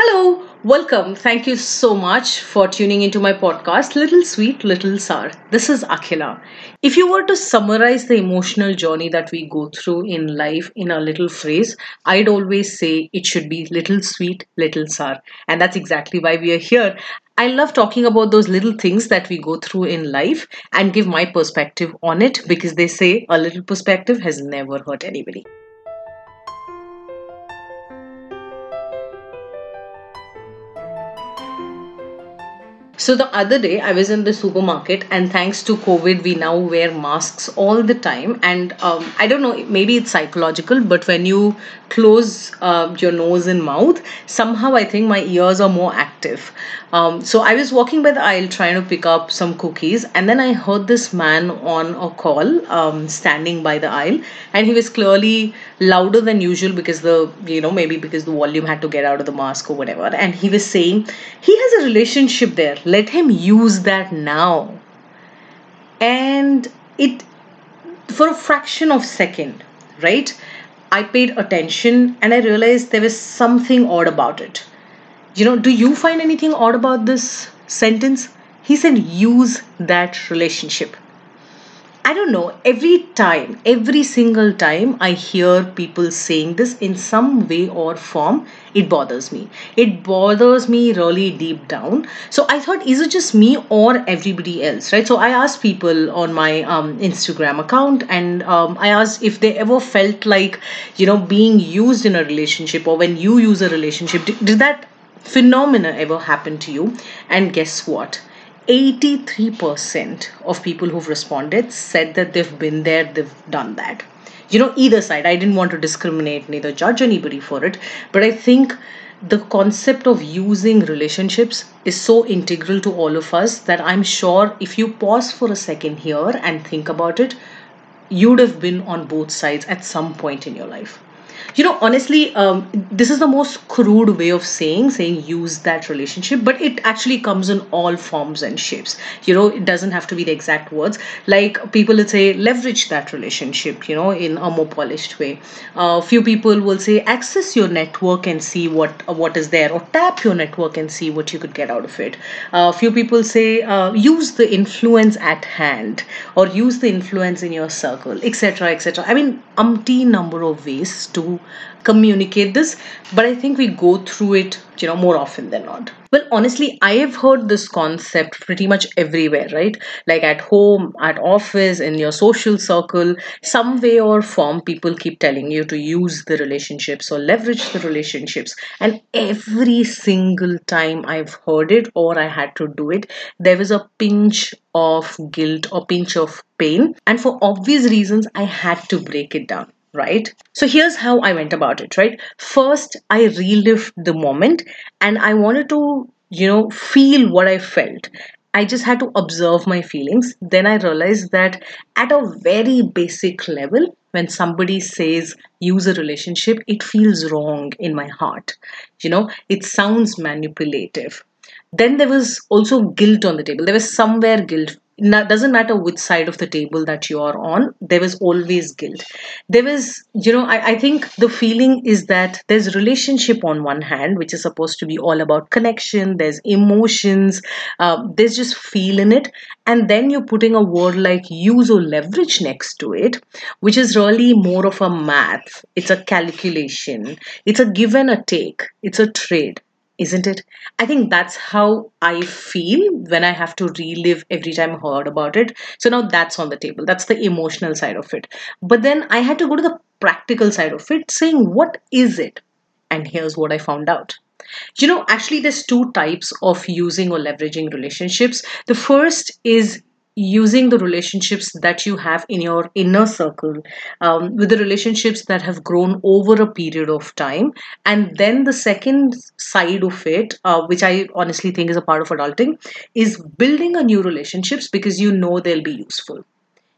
Hello, welcome. Thank you so much for tuning into my podcast, Little Sweet, Little Sour. This is Akhila. If you were to summarize the emotional journey that we go through in life in a little phrase, I'd always say it should be little sweet, little sour. And that's exactly why we are here. I love talking about those little things that we go through in life and give my perspective on it because they say a little perspective has never hurt anybody. So the other day, I was in the supermarket, and thanks to COVID, we now wear masks all the time. And um, I don't know, maybe it's psychological, but when you close uh, your nose and mouth, somehow I think my ears are more active. Um, so I was walking by the aisle trying to pick up some cookies, and then I heard this man on a call um, standing by the aisle, and he was clearly louder than usual because the you know maybe because the volume had to get out of the mask or whatever, and he was saying he has a relationship there. Let him use that now. And it for a fraction of second right i paid attention and i realized there was something odd about it you know do you find anything odd about this sentence he said use that relationship I don't know, every time, every single time I hear people saying this in some way or form, it bothers me. It bothers me really deep down. So I thought, is it just me or everybody else, right? So I asked people on my um, Instagram account and um, I asked if they ever felt like, you know, being used in a relationship or when you use a relationship, did, did that phenomena ever happened to you? And guess what? 83% of people who've responded said that they've been there, they've done that. You know, either side. I didn't want to discriminate, neither judge anybody for it, but I think the concept of using relationships is so integral to all of us that I'm sure if you pause for a second here and think about it, you'd have been on both sides at some point in your life you know honestly um, this is the most crude way of saying saying use that relationship but it actually comes in all forms and shapes. You know it doesn't have to be the exact words. Like people would say leverage that relationship you know in a more polished way. A uh, few people will say access your network and see what uh, what is there or tap your network and see what you could get out of it. A uh, few people say uh, use the influence at hand or use the influence in your circle etc etc i mean umpteen number of ways to communicate this but i think we go through it you know more often than not. Well honestly i have heard this concept pretty much everywhere right? Like at home at office in your social circle some way or form people keep telling you to use the relationships or leverage the relationships. And every single time i've heard it or i had to do it there was a pinch of guilt or pinch of pain. And for obvious reasons i had to break it down right? So here's how I went about it, right? First, I relived the moment and I wanted to, you know, feel what I felt. I just had to observe my feelings. Then I realized that at a very basic level, when somebody says use a relationship, it feels wrong in my heart. You know, it sounds manipulative. Then there was also guilt on the table. There was somewhere guilt doesn't matter which side of the table that you are on there was always guilt. There was you know I, I think the feeling is that there's relationship on one hand which is supposed to be all about connection there's emotions uh, there's just feel in it. And then you're putting a word like use or leverage next to it which is really more of a math. It's a calculation. It's a give and a take. It's a trade isn't it? I think that's how I feel when I have to relive every time I heard about it. So now that's on the table. That's the emotional side of it. But then I had to go to the practical side of it, saying, what is it? And here's what I found out. You know, actually, there's two types of using or leveraging relationships. The first is using the relationships that you have in your inner circle um, with the relationships that have grown over a period of time. And then the second side of it uh, which i honestly think is a part of adulting is building a new relationships because you know they'll be useful.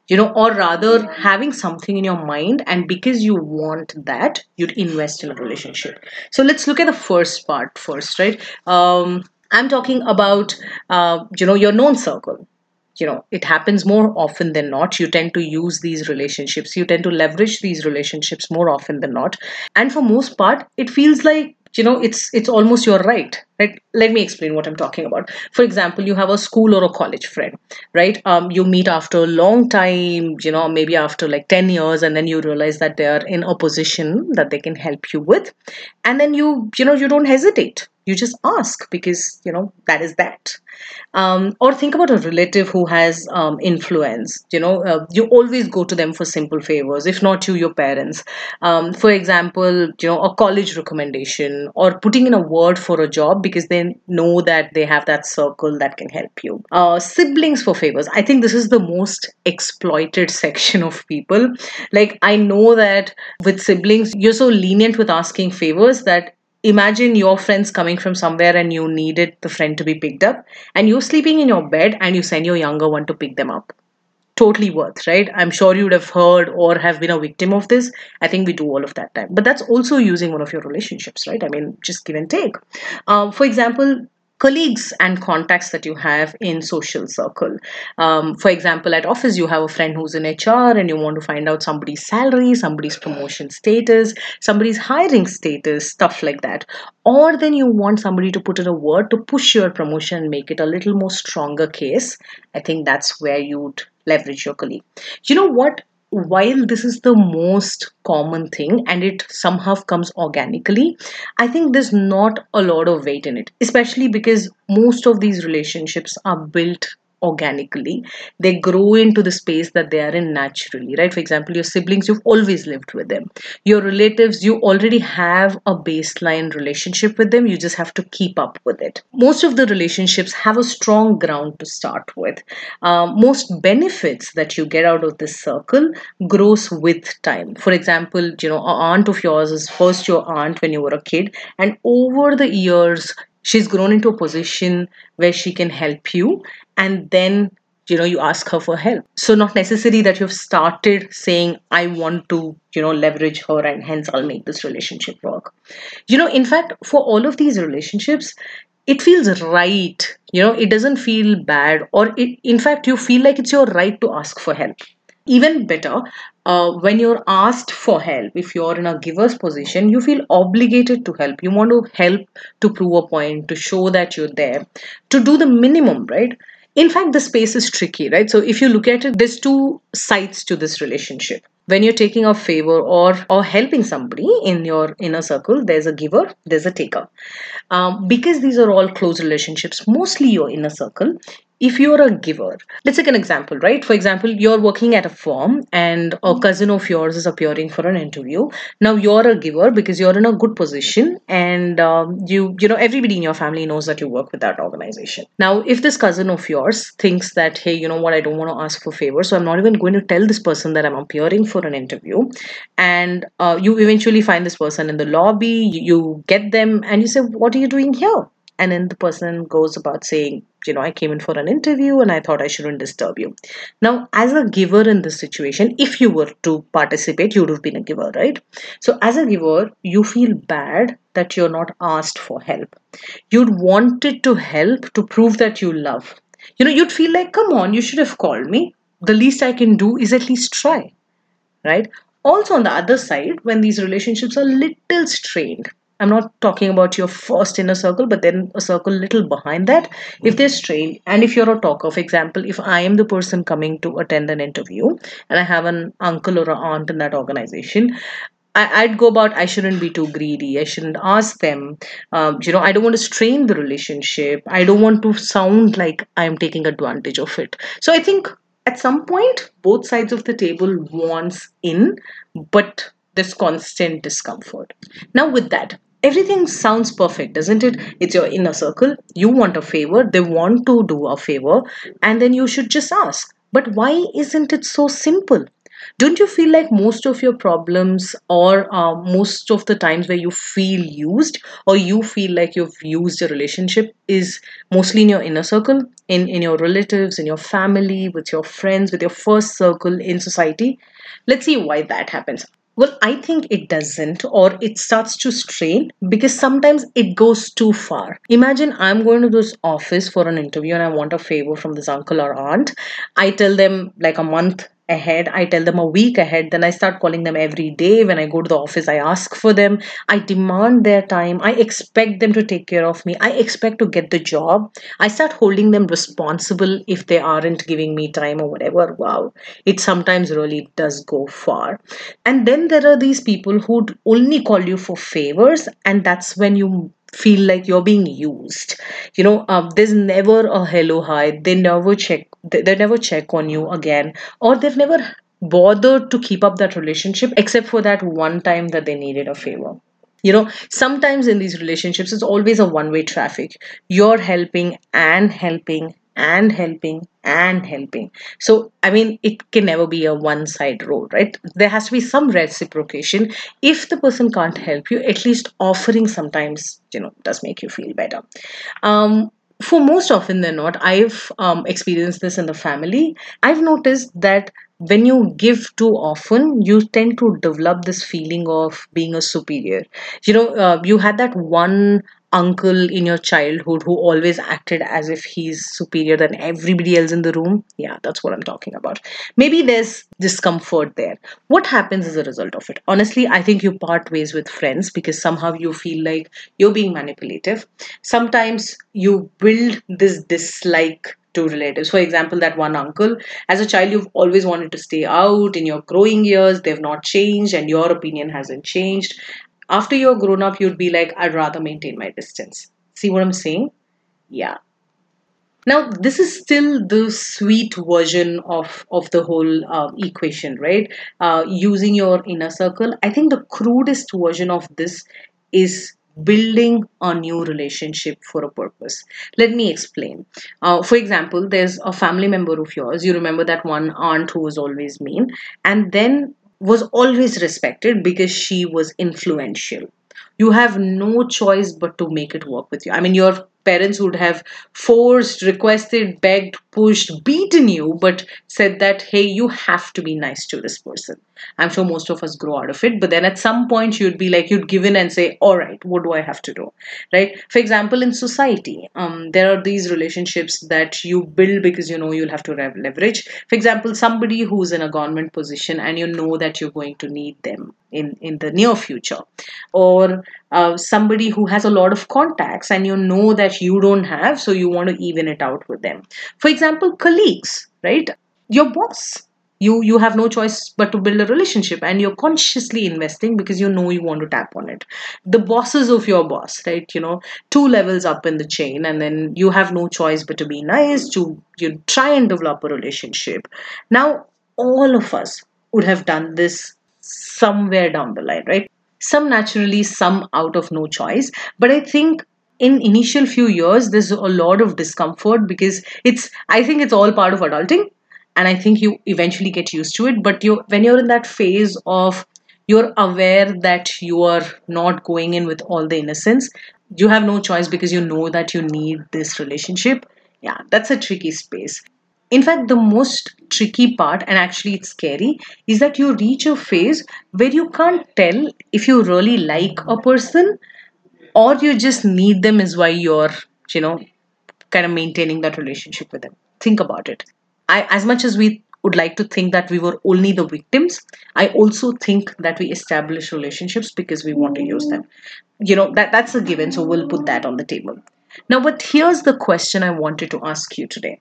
You know or rather having something in your mind and because you want that you'd invest in a relationship. So let's look at the first part first right? Um, i'm talking about uh, you know your known circle you know it happens more often than not. You tend to use these relationships. You tend to leverage these relationships more often than not. And for most part it feels like you know it's it's almost your right. Right let me explain what i'm talking about. For example you have a school or a college friend right? Um you meet after a long time you know maybe after like 10 years and then you realize that they are in a position that they can help you with. And then you you know you don't hesitate you just ask because you know that is that. Um, or think about a relative who has um, influence. You know uh, you always go to them for simple favors. If not you your parents. Um, for example you know a college recommendation or putting in a word for a job because they know that they have that circle that can help you. Uh, siblings for favors. I think this is the most exploited section of people. Like i know that with siblings you're so lenient with asking favors that imagine your friends coming from somewhere and you needed the friend to be picked up and you're sleeping in your bed and you send your younger one to pick them up. Totally worth right? I'm sure you would have heard or have been a victim of this. I think we do all of that time. But that's also using one of your relationships right? I mean just give and take. Um, for example colleagues and contacts that you have in social circle. Um, for example at office you have a friend who's in hr and you want to find out somebody's salary somebody's promotion status somebody's hiring status stuff like that. Or then you want somebody to put in a word to push your promotion and make it a little more stronger case. I think that's where you'd leverage your colleague. You know what while this is the most common thing and it somehow comes organically, I think there's not a lot of weight in it, especially because most of these relationships are built organically they grow into the space that they are in naturally right? For example your siblings you've always lived with them. Your relatives you already have a baseline relationship with them you just have to keep up with it. Most of the relationships have a strong ground to start with. Um, most benefits that you get out of this circle grows with time. For example you know an aunt of yours is first your aunt when you were a kid and over the years she's grown into a position where she can help you and then you know you ask her for help. So not necessary that you've started saying i want to you know leverage her and hence i'll make this relationship work. You know in fact for all of these relationships it feels right. You know it doesn't feel bad or it in fact you feel like it's your right to ask for help even better uh, when you're asked for help if you're in a giver's position you feel obligated to help. You want to help to prove a point to show that you're there to do the minimum right? In fact the space is tricky right? So if you look at it there's two sides to this relationship. When you're taking a favor or or helping somebody in your inner circle there's a giver there's a taker. Um, because these are all close relationships mostly your inner circle if you're a giver, let's take an example, right? For example, you're working at a firm and a cousin of yours is appearing for an interview. Now you're a giver because you're in a good position and um, you, you know, everybody in your family knows that you work with that organization. Now, if this cousin of yours thinks that, hey, you know what, I don't want to ask for favors, so I'm not even going to tell this person that I'm appearing for an interview, and uh, you eventually find this person in the lobby, you get them, and you say, what are you doing here? And then the person goes about saying you know i came in for an interview and i thought i shouldn't disturb you. Now as a giver in this situation if you were to participate you would have been a giver right? So as a giver you feel bad that you're not asked for help. You'd wanted to help to prove that you love. You know you'd feel like come on you should have called me. The least i can do is at least try. Right? Also on the other side when these relationships are little strained I'm not talking about your first inner circle, but then a circle little behind that. If they're strained, and if you're a talker, for example, if I am the person coming to attend an interview and I have an uncle or an aunt in that organization, I, would go about I shouldn't be too greedy. I shouldn't ask them. Um, you know, I don't want to strain the relationship. I don't want to sound like I'm taking advantage of it. So I think at some point, both sides of the table wants in, but this constant discomfort. Now, with that, everything sounds perfect doesn't it? It's your inner circle. You want a favor. They want to do a favor. And then you should just ask. But why isn't it so simple? Don't you feel like most of your problems or uh, most of the times where you feel used or you feel like you've used a relationship is mostly in your inner circle in in your relatives in your family with your friends with your first circle in society? Let's see why that happens well, I think it doesn't, or it starts to strain because sometimes it goes too far. Imagine I'm going to this office for an interview and I want a favor from this uncle or aunt. I tell them like a month ahead. I tell them a week ahead. Then I start calling them every day. When I go to the office, I ask for them. I demand their time. I expect them to take care of me. I expect to get the job. I start holding them responsible if they aren't giving me time or whatever. Wow. It sometimes really does go far. And then there are these people who only call you for favors, and that's when you feel like you're being used. You know um, there's never a hello hi. They never check they, they never check on you again or they've never bothered to keep up that relationship except for that one time that they needed a favor. You know sometimes in these relationships it's always a one way traffic. You're helping and helping and helping and helping. So i mean it can never be a one side road right? There has to be some reciprocation. If the person can't help you at least offering sometimes you know does make you feel better. Um for most often than not i've um, experienced this in the family. I've noticed that when you give too often you tend to develop this feeling of being a superior. You know uh, you had that one uncle in your childhood who always acted as if he's superior than everybody else in the room? Yeah that's what i'm talking about. Maybe there's discomfort there. What happens as a result of it? Honestly i think you part ways with friends because somehow you feel like you're being manipulative. Sometimes you build this dislike to relatives. For example, that one uncle, as a child, you've always wanted to stay out in your growing years, they've not changed, and your opinion hasn't changed. After you're grown up, you'd be like, I'd rather maintain my distance. See what I'm saying? Yeah. Now, this is still the sweet version of, of the whole uh, equation, right? Uh, using your inner circle. I think the crudest version of this is building a new relationship for a purpose. Let me explain. Uh, for example, there's a family member of yours. You remember that one aunt who was always mean, and then was always respected because she was influential. You have no choice but to make it work with you. I mean, your parents would have forced, requested, begged, pushed, beaten you, but said that, hey, you have to be nice to this person. I'm sure most of us grow out of it, but then at some point you'd be like, you'd give in and say, all right, what do I have to do? Right? For example, in society, um, there are these relationships that you build because you know you'll have to leverage. For example, somebody who's in a government position and you know that you're going to need them in, in the near future, or uh, somebody who has a lot of contacts and you know that you don't have, so you want to even it out with them. For example, colleagues, right? Your boss. You you have no choice but to build a relationship and you're consciously investing because you know you want to tap on it. The bosses of your boss right? You know two levels up in the chain and then you have no choice but to be nice to you try and develop a relationship. Now all of us would have done this somewhere down the line right? Some naturally some out of no choice. But i think in initial few years there's a lot of discomfort because it's i think it's all part of adulting and i think you eventually get used to it. But you when you're in that phase of you're aware that you are not going in with all the innocence you have no choice because you know that you need this relationship. Yeah that's a tricky space. In fact the most tricky part and actually it's scary is that you reach a phase where you can't tell if you really like a person or you just need them is why you're you know kind of maintaining that relationship with them think about it I, as much as we would like to think that we were only the victims, I also think that we establish relationships because we want to use them. You know, that, that's a given, so we'll put that on the table. Now, but here's the question I wanted to ask you today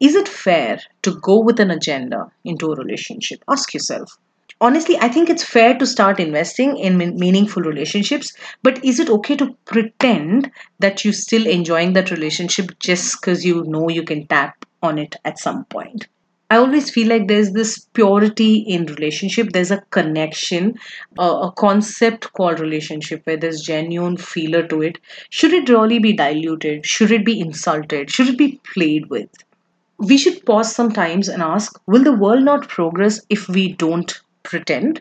Is it fair to go with an agenda into a relationship? Ask yourself. Honestly, I think it's fair to start investing in meaningful relationships, but is it okay to pretend that you're still enjoying that relationship just because you know you can tap on it at some point. I always feel like there's this purity in relationship. There's a connection, a concept called relationship where there's genuine feeler to it. Should it really be diluted? Should it be insulted? Should it be played with? We should pause sometimes and ask, will the world not progress if we don't pretend?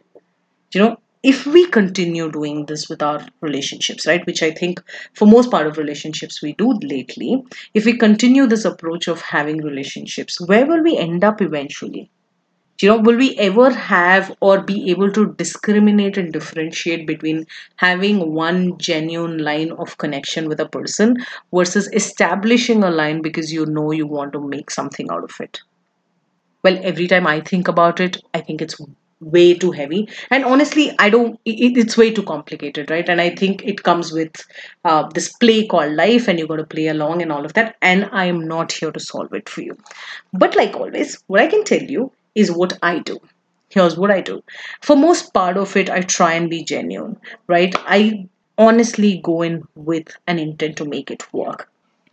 You know, if we continue doing this with our relationships right which i think for most part of relationships we do lately if we continue this approach of having relationships where will we end up eventually you know will we ever have or be able to discriminate and differentiate between having one genuine line of connection with a person versus establishing a line because you know you want to make something out of it well, every time I think about it, I think it's way too heavy. And honestly, I don't, it, it's way too complicated, right? And I think it comes with uh, this play called life, and you got to play along and all of that. And I am not here to solve it for you. But like always, what I can tell you is what I do. Here's what I do. For most part of it, I try and be genuine, right? I honestly go in with an intent to make it work.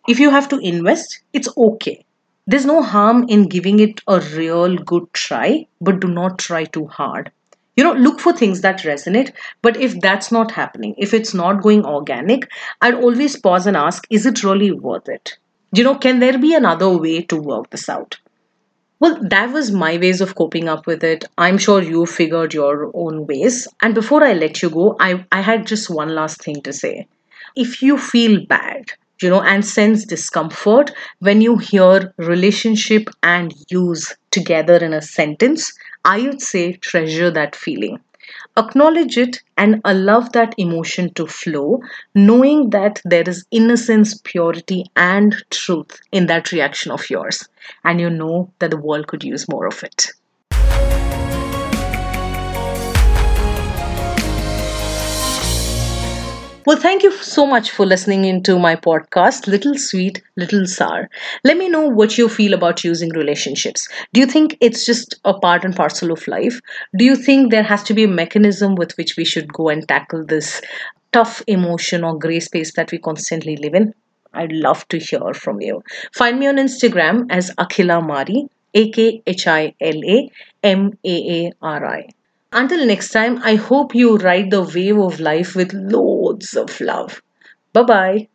If you have to invest, it's okay there's no harm in giving it a real good try, but do not try too hard. You know, look for things that resonate, but if that's not happening, if it's not going organic, I'd always pause and ask, is it really worth it? You know, can there be another way to work this out? Well, that was my ways of coping up with it. I'm sure you figured your own ways. And before I let you go, I, I had just one last thing to say. If you feel bad, you know and sense discomfort when you hear relationship and use together in a sentence i would say treasure that feeling. Acknowledge it and allow that emotion to flow knowing that there is innocence purity and truth in that reaction of yours. And you know that the world could use more of it Well, thank you so much for listening into my podcast, Little Sweet, Little Sour. Let me know what you feel about using relationships. Do you think it's just a part and parcel of life? Do you think there has to be a mechanism with which we should go and tackle this tough emotion or gray space that we constantly live in? I'd love to hear from you. Find me on Instagram as Akhila Maari, A K H I L A M A A R I. Until next time, I hope you ride the wave of life with loads of love. Bye bye.